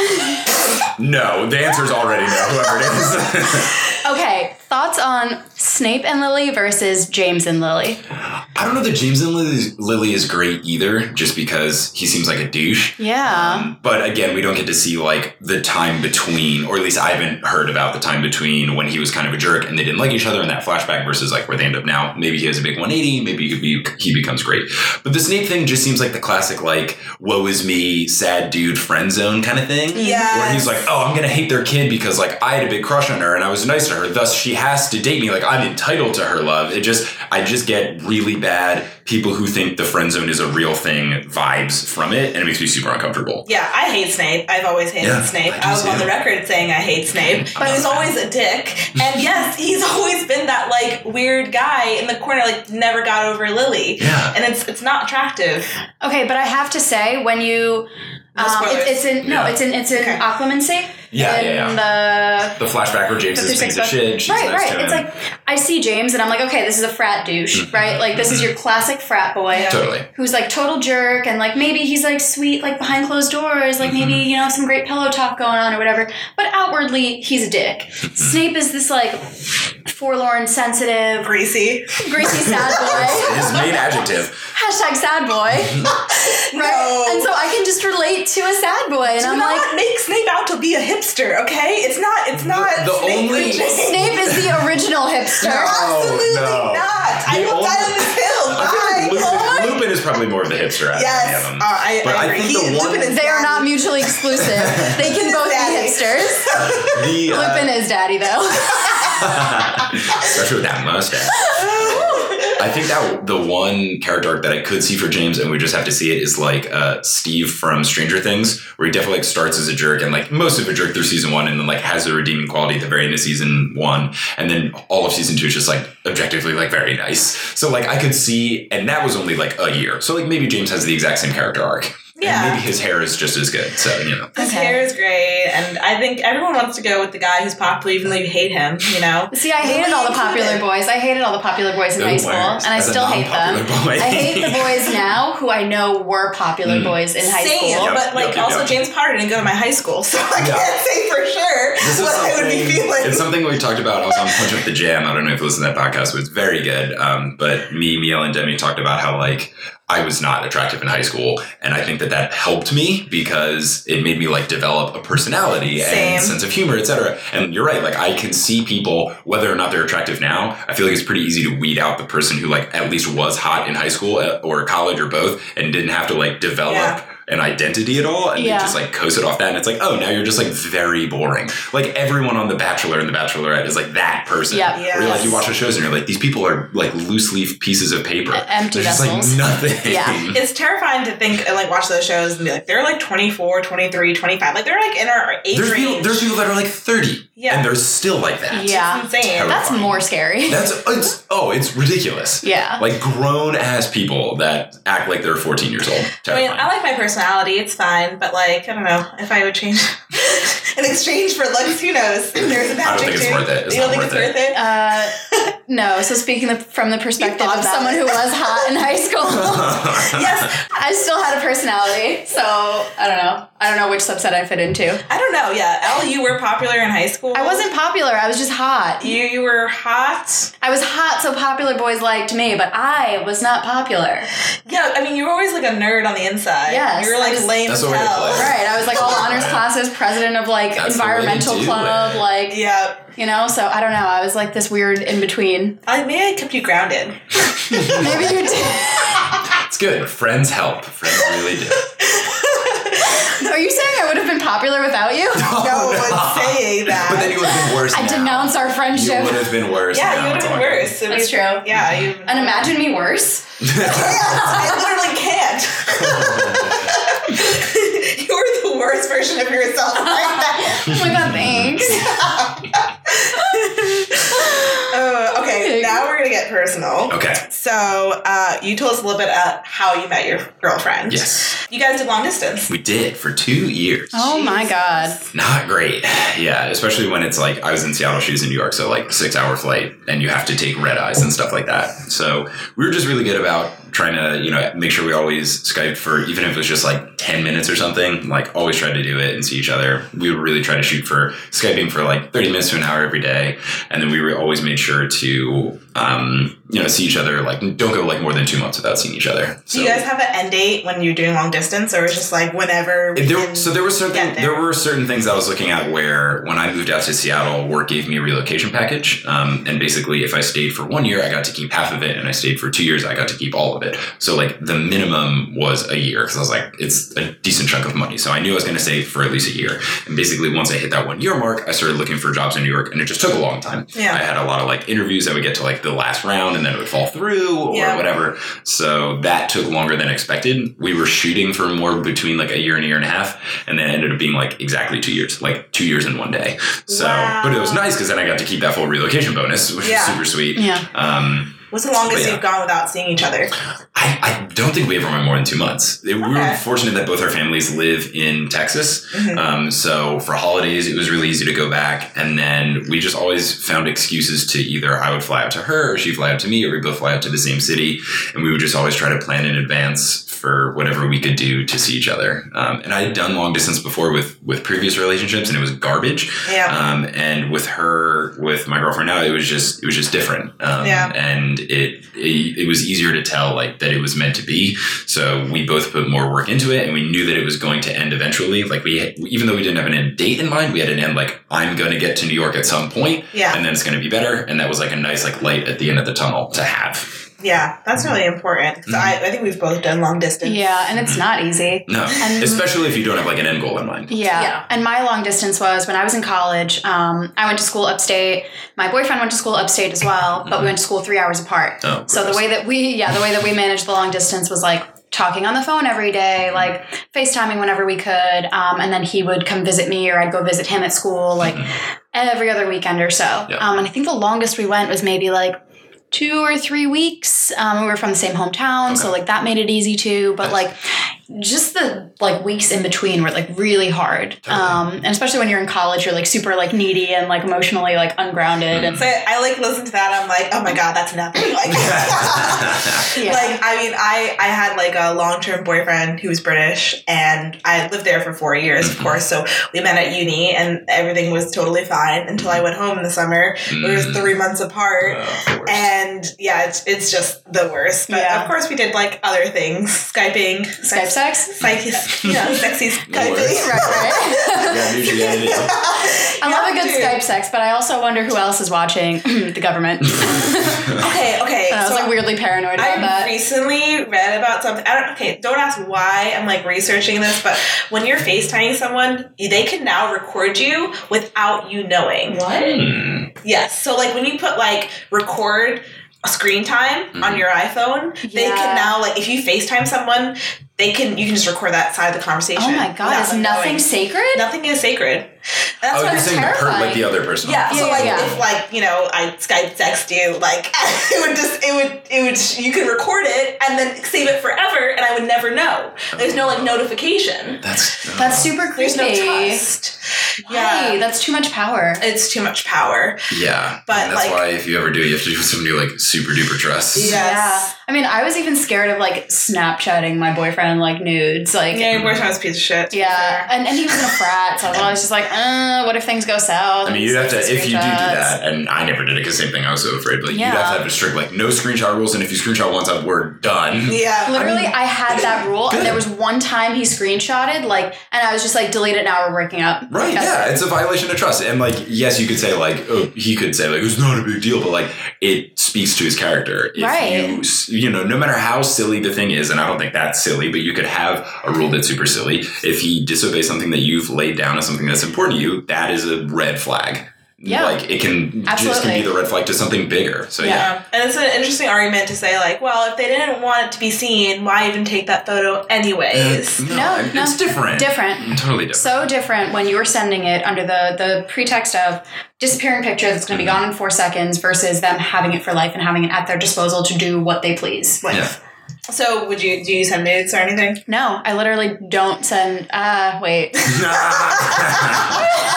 No, the answer's already no. Whoever it is. okay, thoughts on Snape and Lily versus James and Lily? I don't know that James and Lily, Lily is great either, just because he seems like a douche. Yeah. Um, but again, we don't get to see like the time between, or at least I haven't heard about the time between when he was kind of a jerk and they didn't like each other in that flashback versus like where they end up now. Maybe he has a big 180, maybe he, be, he becomes great. But the Snape thing just seems like the classic like woe is me, sad dude friend zone kind of thing. Yes. Where he's like, oh, I'm gonna hate their kid because like I had a big crush on her and I was nice to her, thus she has to date me. Like I'm entitled to her love. It just I just get really bad people who think the friend zone is a real thing vibes from it, and it makes me super uncomfortable. Yeah, I hate Snape. I've always hated Yeah, Snape. I I, was on the record saying I hate Snape, but not he's always a dick. And yes, he's always been that like weird guy in the corner, like never got over Lily. Yeah. And it's it's not attractive. Okay, but I have to say when you No um, it's, it's in no, Yeah. it's in it's in Okay. Yeah, in yeah, the The flashback where James is things sixth of shit. She's right, nice right. It's him. like I see James and I'm like, okay, this is a frat douche, Mhm. right? Like this is your classic frat boy. Yeah. totally. Who's like total jerk and like maybe he's like sweet like behind closed doors like maybe Mm-hmm. you know some great pillow talk going on or whatever but outwardly he's a dick. Mm-hmm. Snape is this like forlorn, sensitive, Greasy. greasy sad boy. His main adjective. Hashtag sad boy, right? No. And so I can just relate to a sad boy, and Do I'm not like, make Snape out to be a hipster, okay? It's not. It's not. the Snape only- or James. Snape is the original hipster. No. Absolutely no. not. I The will only- die on this hill. I feel Bye. like Oh Lupin, Lupin is probably more of the hipster out of of Yes, them. uh, I, But I I agree. think He, the one- Lupin is They are not mutually exclusive. They can both be Daddy. hipsters. the, uh, Lupin is daddy though. especially with that mustache. I think that the one character arc that I could see for James, and we just have to see it, is like uh, Steve from Stranger Things, where he definitely like starts as a jerk and like most of a jerk through season one, and then like has a redeeming quality at the very end of season one, and then all of season two is just like objectively like very nice. So like I could see, and that was only like a year. So like maybe James has the exact same character arc. Yeah. And maybe his hair is just as good. So you know. His Okay. hair is great, and I think everyone wants to go with the guy who's popular, even though you hate him. You know. See, I hated all the popular boys. I hated all the popular boys in They're high school, worst. and I As still hate them. boy. I hate the boys now who I know were popular Mm. boys in high Same, school. Yep, but like yep, yep, also yep. James Potter didn't go to my high school, so I Yeah. can't say for sure This what I would be feeling. It's something we talked about. I was on Punch Up the Jam. I don't know if you listened to that podcast, but it's very good. Um, but me, Miel, and Demi talked about how like I was not attractive in high school, and I think that that helped me because it made me like develop a personality Same. and sense of humor, etc. And you're right. Like I can see people whether or not they're attractive now. I feel like it's pretty easy to weed out the person who like at least was hot in high school uh, or college or both, and didn't have to like develop. Yeah. An identity at all, and Yeah. they just like coast it off that, and it's like, oh, now you're just like very boring. Like everyone on The Bachelor and The Bachelorette is like that person. yeah Yes. Where like you watch the shows and you're like, these people are like loose leaf pieces of paper. E- empty They're just vessels. like nothing. Yeah. it's terrifying to think and like watch those shows and be like they're like 24 23 25 like they're like in our age There's people, range there's people that are like 30 Yeah. and they're still like that. Yeah. it's insane Terrible. That's more scary. That's it's oh, it's ridiculous. yeah. Like grown ass people that act like they're 14 years old. I mean, I like my personality. It's fine, but like, I don't know if I would change in exchange for looks. Who knows? There's a I don't think it's magic worth it. It's you don't think worth it's worth it? Uh, No, so speaking the, from the perspective of someone who was hot in high school, yes, I still had a personality. So I don't know. I don't know which subset I fit into. I don't know. Yeah, L, you were popular in high school. I wasn't popular. I was just hot. You you were hot. I was hot, so popular boys liked me, but I was not popular. Yeah, I mean you were always like a nerd on the inside. Yes, you were like was- lame That's as the way to hell. play. Right. I was like all honors classes, president of like That's the way to environmental club, it. like Yeah, you know. So I don't know. I was like this weird in between. I maybe I kept you grounded. Maybe you did. It's good. Friends help. Friends really do. Are you saying I would have been popular without you? No one's saying that. But then you would have been worse. I now. denounce our friendship. You would have been worse. yeah, now. you would It's have been worse. So That's true. Yeah, you. And imagine me worse. I literally can't. you were the worst version of yourself right now. Oh my god, thanks. Uh, okay, now we're gonna get personal. Okay. So, uh, you told us a little bit about how you met your girlfriend. Yes. You guys did long distance. We did for two years. Oh my god. Not great. Yeah, especially when it's like I was in Seattle, she was in New York, so like six hour flight, and you have to take red eyes and stuff like that. So we were just really good about trying to, you know, make sure we always Skype for even if it was just like 10 minutes or something, like always tried to do it and see each other. We would really try to shoot for Skyping for like 30 minutes to an hour every day. And then we were always made sure to, um, you know, see each other, like don't go like more than two months without seeing each other. Do you guys have an end date when you're doing long distance, or it's just like whenever? we There, so there were certain get there. were certain things I was looking at where when I moved out to Seattle, work gave me a relocation package, um, and basically if I stayed for one year, I got to keep half of it, and I stayed for two years, I got to keep all of it. So like the minimum was a year because I was like, it's a decent chunk of money, so I knew I was going to stay for at least a year. And basically, once I hit that one year mark, I started looking for jobs in New York, and it just took a long time. Yeah. I had a lot of like interviews that would get to like the last round, and then it would fall through or Yeah. whatever. So that took longer than expected. We were shooting for more between like a year and a year and a half, and then it ended up being like exactly two years, like two years in one day. So, Wow. but it was nice because then I got to keep that full relocation bonus, which Yeah. was super sweet. Yeah. Um, What's the longest yeah. you've gone without seeing each other? I, I don't think we ever went more than two months. We were fortunate that both our families live in Texas. Mhm. Um, so for holidays, it was really easy to go back. And then we just always found excuses to either I would fly out to her or she'd fly out to me or we both fly out to the same city. And we would just always try to plan in advance for whatever we could do to see each other. Um, and I had done long distance before with, with previous relationships and it was garbage. Yeah. Um, and with her, with my girlfriend now, it was just, it was just different. Um, Yeah. And it, it, it was easier to tell like that it was meant to be. So we both put more work into it and we knew that it was going to end eventually. Like we, even though we didn't have an end date in mind, we had an end like, I'm going to get to New York at some point Yeah. and then it's going to be better. And that was like a nice like light at the end of the tunnel to have. Yeah, that's really important. 'cause I, I think we've both done long distance. Yeah, and it's not easy. No, And- especially if you don't have like an end goal in mind. Yeah. Yeah. And my long distance was when I was in college. Um, I went to school upstate. My boyfriend went to school upstate as well, but we went to school three hours apart. Oh, So the way that we, yeah, the way that we managed the long distance was like talking on the phone every day, like FaceTiming whenever we could. Um, and then he would come visit me or I'd go visit him at school like every other weekend or so. Yeah. Um, and I think the longest we went was maybe like two or three weeks. Um, we were from the same hometown, so like that made it easy too. But like just the like weeks in between were like really hard. Um, and especially when you're in college, you're like super like needy and like emotionally like ungrounded. And So I like listen to that. I'm like, oh my god, that's nothing. Like, Yeah. like I mean, I I had like a long term boyfriend who was British, and I lived there for four years, of course. So we met at uni, and everything was totally fine until I went home in the summer. We were Mm. three months apart. Oh. And yeah, it's, it's just the worst. But Yeah. of course, we did like other things, skyping, Skype sex. psyche, you know, sexy skyping. worst. Right, right. Yeah, new I You love a good to. Skype sex, but I also wonder who else is watching the government. Okay, okay. I was so like weirdly paranoid about I that. recently read about something. I don't. Okay, don't ask why I'm like researching this, but when you're FaceTiming someone, they can now record you without you knowing. What? Hmm. Yes. So like when you put like record screen time on Mhm. your iPhone, they can now like if you FaceTime someone, they can you can just record that side of the conversation. Oh my god, without is nothing knowing. sacred? Nothing is sacred. That's oh, what you're saying the per- like the other person. yeah, so Yeah, like yeah. if like you know I Skype text you like it would just it would it would you could record it and then save it forever and I would never know. There's no like notification. That's That's super creepy. There's no trust. Hey, that's too much power. it's too much power. Yeah, But, and that's like- why if you ever do, it, you have to do somebody like super duper trust. Yes. Yeah. I mean, I was even scared of like Snapchatting my boyfriend like nudes. Like, Yeah, your boyfriend's a piece of shit. Yeah, and, and he was in a frat, so I was just like, uh, what if things go south? I mean, you'd have to, if you do do that, and I never did it because same thing, I was so afraid, but you'd Yeah. have to have a strict, like, no screenshot rules, and if you screenshot once, uh, we're done. Yeah. Literally, I had that rule, Good. and there was one time he screenshotted, like, and I was just like, delete it now, we're breaking up. Right, Yeah, it's a violation of trust. And, like, yes, you could say, like, oh, he could say, like, it's not a big deal, but, like, it speaks to his character. If Right. you, you know, no matter how silly the thing is, and I don't think that's silly, but you could have a rule that's super silly. If he disobeys something that you've laid down as something that's important to you, that is a red flag. Yeah. Like, it can just can Absolutely. be the red flag to something bigger. So, yeah. Yeah. And it's an interesting argument to say, like, well, if they didn't want it to be seen, why even take that photo anyways? no, No, it's no. different. Different. Totally different. So different when you were sending it under the the pretext of disappearing picture that's going to be gone in four seconds versus them having it for life and having it at their disposal to do what they please with. Yeah. So, would you do you send nudes or anything? No, I literally don't send. Uh, wait.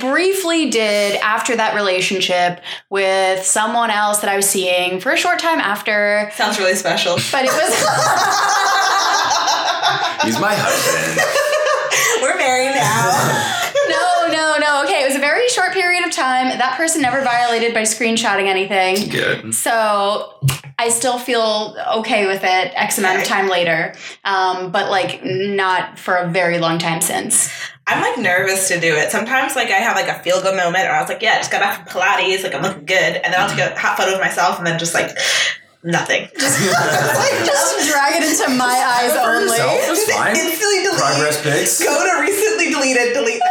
okay, I briefly did after that relationship with someone else that I was seeing for a short time after, Sounds really special. but it was. He's my husband. We're married now. no, no, no. Okay, it was a very short period of time. That person never violated by screenshotting anything. Good. So I still feel okay with it X amount of time later, um, but like not for a very long time since. I'm like nervous to do it. Sometimes like I have like a feel good moment or I was like, yeah, I just got back from Pilates, like I'm looking good. And then I'll take a hot photo of myself and then just like nothing. Just, like, Just drag it into my eyes only. yourself, that's fine. instantly delete. Progress pics. Go to recently deleted, delete.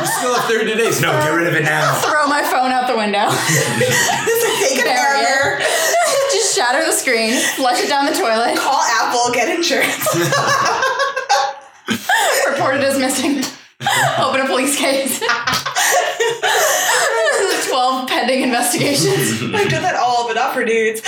You still have 30 days. No, get rid of it now. Throw my phone out the window. Take a Barrier. barrier. Just shatter the screen, flush it down the toilet, Call Apple, get insurance. report it as missing. Open a police case. 12 pending investigations. I've done that all, but not for dudes.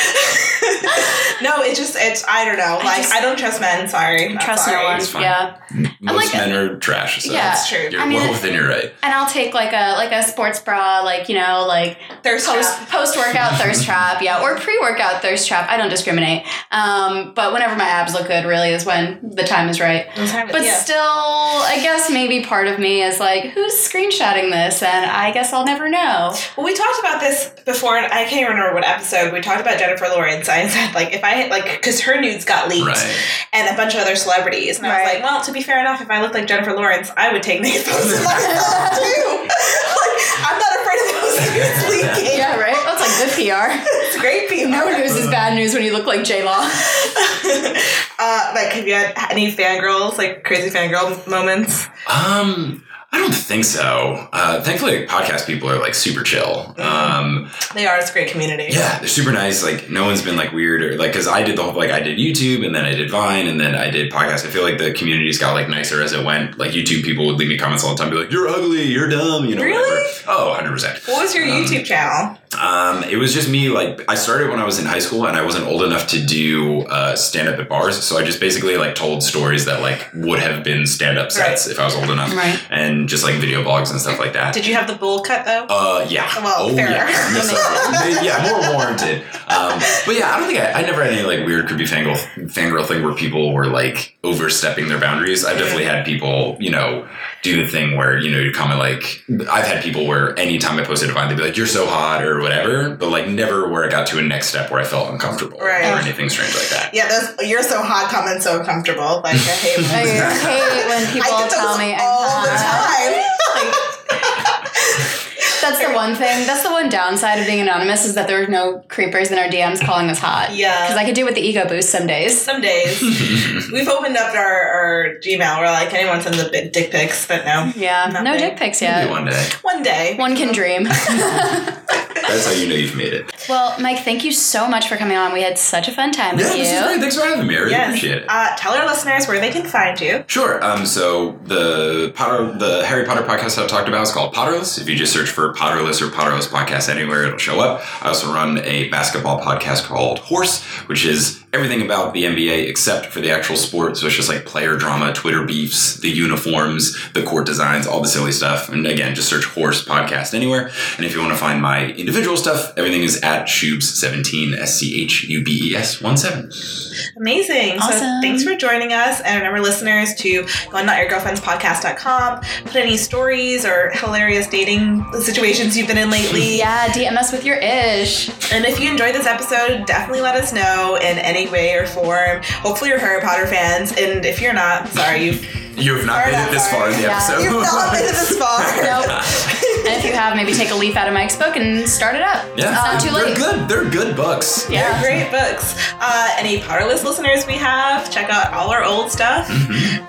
no, it's just it's I don't know. Like I, just- don't trust men. Sorry, Not Trust sorry. no one. It's fine. Yeah. Most like- men are trash. So Yeah, That's true. You're I mean, well within your right. And I'll take like a like a sports bra, like, you know, like Thirst post trap. post workout thirst trap, yeah, or pre workout thirst trap. I don't discriminate. Um, but whenever my abs look good, really is when the time is right. But yeah. still, I guess maybe part of me is like, who's screenshotting this? And I guess I'll never know. Well, we talked about this before, and I can't even remember what episode. We talked about Jennifer Lawrence. I said, like, if I, like, because her nudes got leaked Right. and a bunch of other celebrities. And I was Right. like, well, to be fair enough, if I looked like Jennifer Lawrence, I would take naked photos myself, too. like, I'm not afraid of those nudes leaking. Yeah, right. That's like good PR. It's great PR. No news is bad news when you look like J Law. uh, like, have you had any fangirls, like, crazy fangirl moments? Um, I don't think so. Uh, thankfully, like, podcast people are like super chill. Um, They are. It's a great community. yeah, they're super nice. Like, no one's been like weird or like, cause I did the whole, like, I did YouTube and then I did Vine and then I did podcast. I feel like the community's got like nicer as it went. Like, YouTube people would leave me comments all the time, be like, you're ugly, you're dumb, you know, Really? whatever. Oh, 100%. What was your Um, YouTube channel? Um, it was just me. Like I started when I was in high school, and I wasn't old enough to do uh, stand up at bars. So I just basically like told stories that like would have been stand up sets if I was old enough, Right. and just like video blogs and stuff like that. Did you have the bowl cut, though? Uh, yeah. Well, oh, fair. yeah. Yes, yeah, more warranted. Um, but yeah, I don't think I, I never had any like weird creepy fangirl fangirl thing where people were like overstepping their boundaries. I've definitely had people, you know, do the thing where you know you comment like I've had people where anytime I posted a vine they'd be like you're so hot or whatever, but like never where it got to a next step where I felt uncomfortable Right. or anything strange like that. Yeah, those you're so hot comments so uncomfortable. Like I hate I hate when people I get those tell me I'm all the hot. time. That's the one thing. That's the one downside of being anonymous is that there are no creepers in our DMs calling us hot. Yeah. Because I could do with the ego boost some days. Some days we've opened up our, our Gmail. We're like anyone sends a big dick pics, but no, Yeah. No Nothing. dick pics Maybe yet. one day. one day. One can dream. That's how you know you've made it. Well, Mike, thank you so much for coming on. We had such a fun time Yeah, with this is great. Thanks for having me. I really Yes. appreciate it. Uh, tell our listeners where they can find you. Sure. Um, so the Potter, the Harry Potter podcast I've talked about is called Potterless. If you just search for Potterless or Potterless podcast anywhere, it'll show up. I also run a basketball podcast called Horse, which is everything about the NBA except for the actual sport. So it's just like player drama, Twitter beefs, the uniforms, the court designs, all the silly stuff. And again, just search Horse podcast anywhere. And if you want to find my individual stuff, everything is at Schubes17, S C H U B E S 1 7. Amazing. So Awesome. thanks for joining us. And remember, listeners, to go on notyourgirlfriendspodcast.com, put any stories or hilarious dating situations you've been in lately. Yeah, DM us with your ish. And if you enjoyed this episode, definitely let us know in any way or form. Hopefully, you're Harry Potter fans. And if you're not, sorry, you've, You have not made it this far in the Yeah. episode. you've not made it this far. Nope. and if you have, maybe take a leaf out of Mike's book and start it up. Yeah, It's not too late. they're late. good. They're good books. They're great books. Uh, any Potterless listeners we have, check out all our old stuff.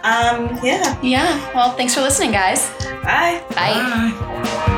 Um, yeah. Yeah. Well, thanks for listening, guys. Bye. Bye. Bye.